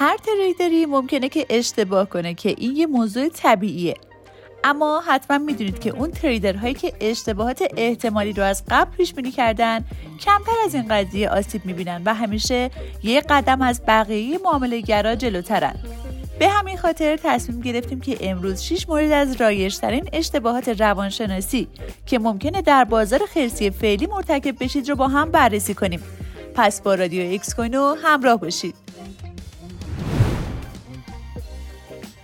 هر تریدری ممکنه که اشتباه کنه که این یه موضوع طبیعیه اما حتما می‌دونید که اون تریدرهایی که اشتباهات احتمالی رو از قبل پیش بینی کردن کمتر از این قضیه آسیب می‌بینن و همیشه یه قدم از بقیه معامله گرا جلوترن به همین خاطر تصمیم گرفتیم که امروز 6 مورد از رایجترین اشتباهات روانشناسی که ممکنه در بازار خرسی فعلی مرتکب بشید رو با هم بررسی کنیم. پس با رادیو ایکس کوینو همراه باشید.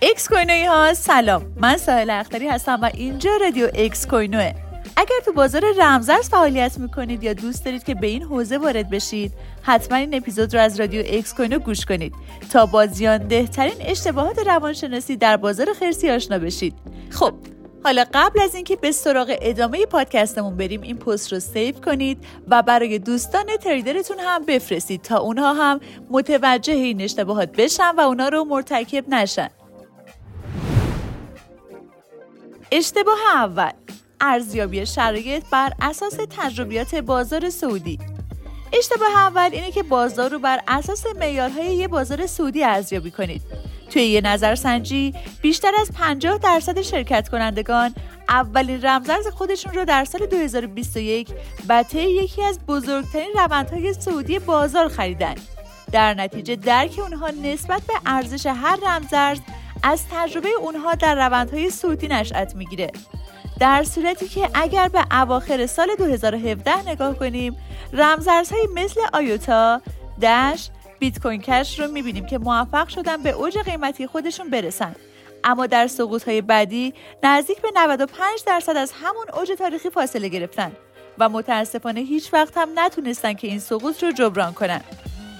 ایکس کوینوی ها. سلام. من ساحل اختری هستم و اینجا رادیو ایکس کوینوه اگر تو بازار رمزارز فعالیت می‌کنید یا دوست دارید که به این حوزه وارد بشید حتما این اپیزود رو از رادیو ایکس کوینو گوش کنید تا با زیان ترین اشتباهات روانشناسی در بازار خرسی آشنا بشید. خب حالا قبل از اینکه به سراغ ادامه پادکستمون بریم این پست رو save کنید و برای دوستان تریدرتون هم بفرستید تا اونها هم متوجه این اشتباهات بشن و اونا رو مرتکب نشن. اشتباه اول ارزیابی شرایط بر اساس تجربیات بازار سعودی. اشتباه اول اینه که بازار رو بر اساس معیارهای یه بازار سعودی ارزیابی کنید. توی یه نظرسنجی بیشتر از 50 درصد شرکت کنندگان اولین رمزرز خودشون رو در سال 2021 به یکی از بزرگترین روندهای سعودی بازار خریدن. در نتیجه درک اونها نسبت به ارزش هر رمزرز از تجربه اونها در روندهای سعودی نشأت می‌گیره. در صورتی که اگر به اواخر سال 2017 نگاه کنیم رمزارزهایی مثل آیوتا، دش، بیت کوین کش رو می‌بینیم که موفق شدن به اوج قیمتی خودشون برسن. اما در سقوط بعدی نزدیک به 95 درصد از همون اوج تاریخی فاصله گرفتن و متاسفانه هیچ وقت هم نتونستن که این سقوط رو جبران کنن.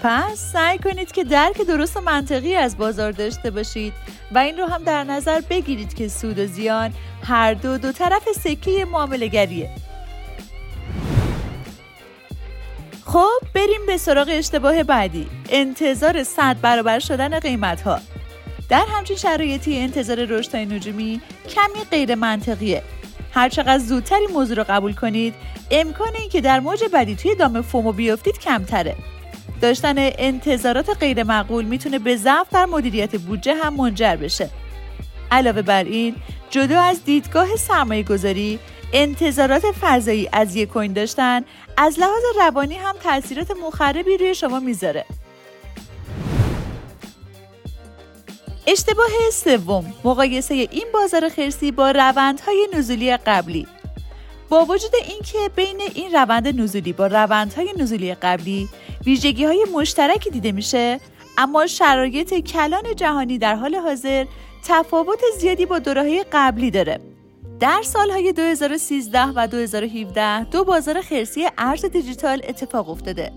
پس سعی کنید که درک درست و منطقی از بازار داشته باشید و این رو هم در نظر بگیرید که سود و زیان هر دو دو طرف سکه معامله گریه. خب بریم به سراغ اشتباه بعدی انتظار صد برابر شدن قیمت ها در همچین شرایطی انتظار رشد نجومی کمی غیر منطقیه. هرچقدر زودتر این موضوع رو قبول کنید امکان که در موج بعدی توی دام فومو بیافتید کمتره. داشتن انتظارات غیر معقول می‌تونه به ضعف در مدیریت بودجه هم منجر بشه. علاوه بر این، جدا از دیدگاه سرمایه گذاری، انتظارات فضایی از یک کوین داشتن از لحاظ روانی هم تاثیرات مخربی روی شما می‌ذاره. اشتباه سوم مقایسه این بازار خرسی با روندهای نزولی قبلی با وجود اینکه بین این روند نزولی با روندهای نزولی قبلی ویژگی های مشترکی دیده میشه اما شرایط کلان جهانی در حال حاضر تفاوت زیادی با دوره قبلی داره. در سالهای 2013 و 2017 دو بازار خرسی ارز دیجیتال اتفاق افتاده.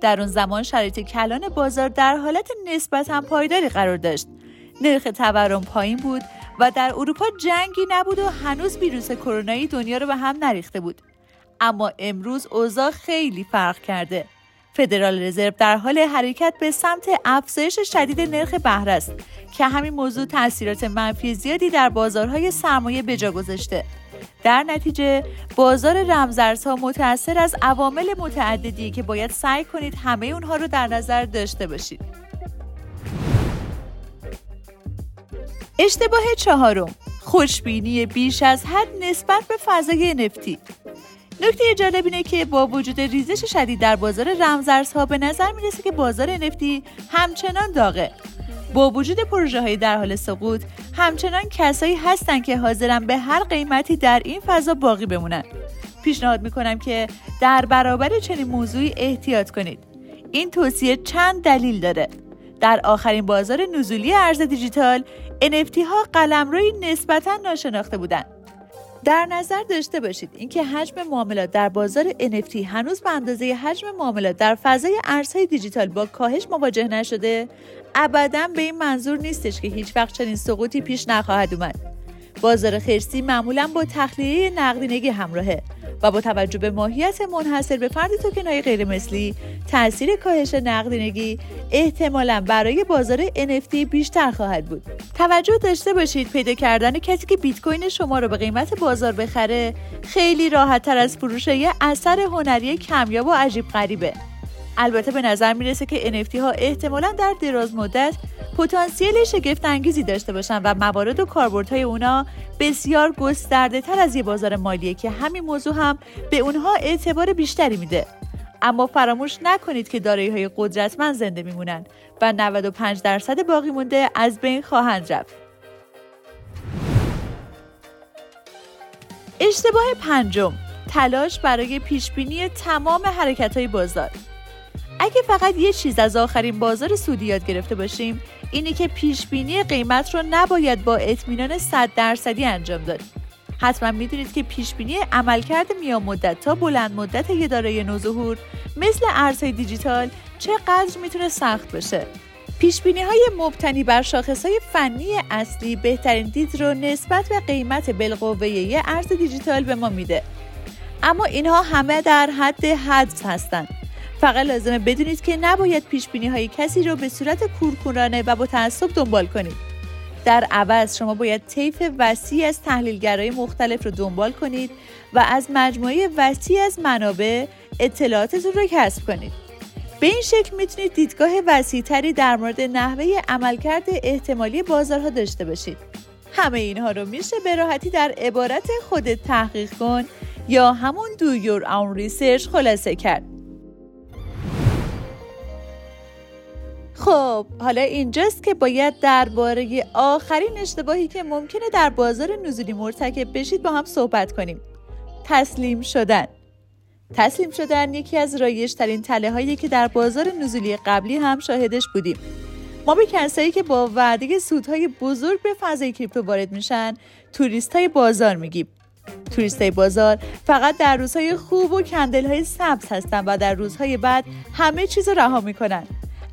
در اون زمان شرایط کلان بازار در حالت نسبتا پایداری قرار داشت. نرخ تورم پایین بود و در اروپا جنگی نبود و هنوز ویروس کرونایی دنیا رو به هم نریخته بود. اما امروز اوضاع خیلی فرق کرده. فدرال رزرو در حال حرکت به سمت افزایش شدید نرخ بهره است که همین موضوع تاثیرات منفی زیادی در بازارهای سرمایه بجا گذاشته. در نتیجه بازار رمزارزها متأثر از عوامل متعددی که باید سعی کنید همه اونها رو در نظر داشته باشید. اشتباه چهارم خوشبینی بیش از حد نسبت به فضای نفتی. نکته جالب اینه که با وجود ریزش شدید در بازار رمزارزها به نظر می‌رسه که بازار نفتی همچنان داغه. با وجود پروژه های در حال سقوط همچنان کسایی هستن که حاضرن به هر قیمتی در این فضا باقی بمونن. پیشنهاد می‌کنم که در برابر چنین موضوعی احتیاط کنید. این توصیه چند دلیل داره. در آخرین بازار نزولی ارز دیجیتال NFT ها قلمروی نسبتا ناشناخته بودند. در نظر داشته باشید اینکه حجم معاملات در بازار NFT هنوز به اندازه حجم معاملات در فضای ارزهای دیجیتال با کاهش مواجه نشده؟ ابدا به این منظور نیستش که هیچ وقت چنین سقوطی پیش نخواهد اومد. بازار خرسی معمولا با تخلیه نقدینگی همراهه و با توجه به ماهیت منحصر به فرد توکنهای غیرمثلی تاثیر کاهش نقدینگی احتمالا برای بازار NFT بیشتر خواهد بود. توجه داشته باشید پیدا کردن کسی که بیت کوین شما رو به قیمت بازار بخره خیلی راحت تر از فروش یه اثر هنری کمیاب و عجیب غریبه. البته به نظر می‌رسه که NFT ها احتمالا در دراز مدت پتانسیل شگفت انگیزی داشته باشن و موارد و کاربردهای اونا بسیار گسترده تر از یه بازار مالیه که همین موضوع هم به اونها اعتبار بیشتری میده اما فراموش نکنید که دارایی های قدرتمند زنده میمونن و 95 درصد باقی مونده از بین خواهند رفت. اشتباه پنجم تلاش برای پیشبینی تمام حرکت های بازار اگه فقط یه چیز از آخرین بازار سودی یاد گرفته باشیم اینی که پیشبینی قیمت رو نباید با اطمینان 100 درصدی انجام داد. حتما می‌دونید که پیشبینی عملکرد میان مدت تا بلند مدت یه دارایی نوظهور مثل ارزهای دیجیتال چقدر می‌تونه سخت باشه پیشبینی های مبتنی بر شاخص های فنی اصلی بهترین دید رو نسبت به قیمت بالقوه یه ارز دیجیتال به ما میده. اما اینها همه در حد حدس هستند فقط لازمه بدونید که نباید پیش بینی های کسی رو به صورت کورکورانه و با تعصب دنبال کنید. در عوض شما باید طیف وسیع از تحلیلگرای مختلف رو دنبال کنید و از مجموعه وسیع از منابع اطلاعاتتون رو کسب کنید. به این شکل می‌تونید دیدگاه وسیعتری در مورد نحوه عملکرد احتمالی بازارها داشته باشید. همه اینها رو میشه به راحتی در عبارت خودت تحقیق کن یا همون دو یور اون ریسرچ خلاصه کرد. خب حالا اینجاست که باید درباره آخرین اشتباهی که ممکنه در بازار نزولی مرتکب بشید با هم صحبت کنیم. تسلیم شدن. تسلیم شدن یکی از رایش ترین تله هایی که در بازار نزولی قبلی هم شاهدش بودیم. ما به کسایی که با وعده سودهای بزرگ به فضای کریپتو وارد میشن توریست های بازار میگیم. توریست های بازار فقط در روزهای خوب و کندل های سبز هستن و در روزهای بعد همه چیز رها می‌کنن.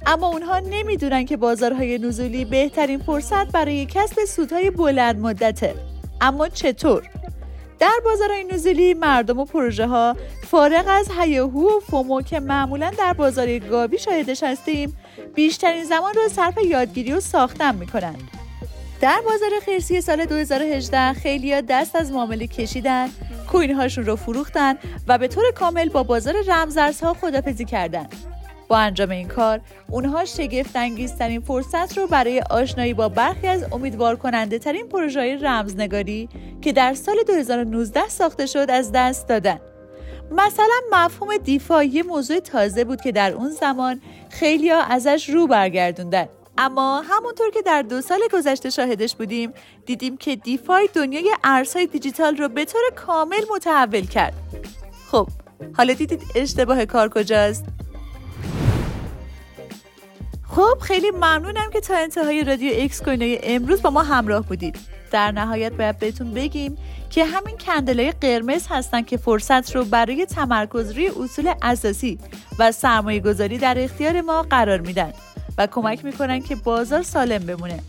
اما اونها نمی‌دونن که بازارهای نزولی بهترین فرصت برای کسب سودهای بلند مدته. اما چطور؟ در بازارهای نزولی مردم و پروژه ها فارغ از هیاهو و فومو که معمولا در بازار گابی شاهدش هستیم بیشترین زمان رو صرف یادگیری و ساختن می‌کنن. در بازار خرسی سال 2018 خیلی دست از معامله کشیدن کوین هاشون رو فروختن و به طور کامل با بازار رمزارزها خدافزی کردند. با انجام این کار. اونها شگفت انگیزترین فرصت رو برای آشنایی با برخی از امیدوار کننده ترین پروژه های رمزنگاری که در سال 2019 ساخته شد از دست دادن. مثلا مفهوم دیفا یه موضوع تازه بود که در اون زمان خیلی ها ازش رو برگردوندن. اما همونطور که در دو سال گذشته شاهدش بودیم دیدیم که دیفای دنیای ارزهای دیجیتال رو به طور کامل متحول کرد. خب حالا دیدید اشتباه کار کجاست؟ خب خیلی ممنونم که تا انتهای رادیو اکس کوینای امروز با ما همراه بودید. در نهایت باید بهتون بگیم که همین کندلای قرمز هستن که فرصت رو برای تمرکز روی اصول اساسی و سرمایه گذاری در اختیار ما قرار میدن و کمک می‌کنن که بازار سالم بمونه.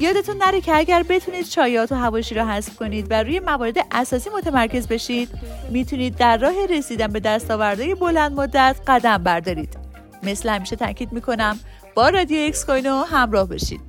یادتون نره که اگر بتونید چایات و هواشی را حذف کنید و روی موارد اساسی متمرکز بشید می‌تونید در راه رسیدن به دستاوردهای بلند مدت قدم بردارید. مثل همیشه تاکید می‌کنم با رادیو اکس کوینو همراه بشید